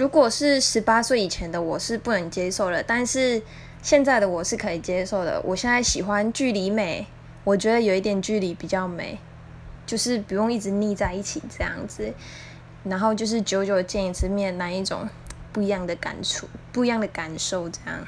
如果是十八岁以前的我是不能接受的但是现在的我是可以接受的。我现在喜欢距离美我觉得有一点距离比较美就是不用一直腻在一起这样子然后就是久久见一次面那一种不一样的感触不一样的感受这样。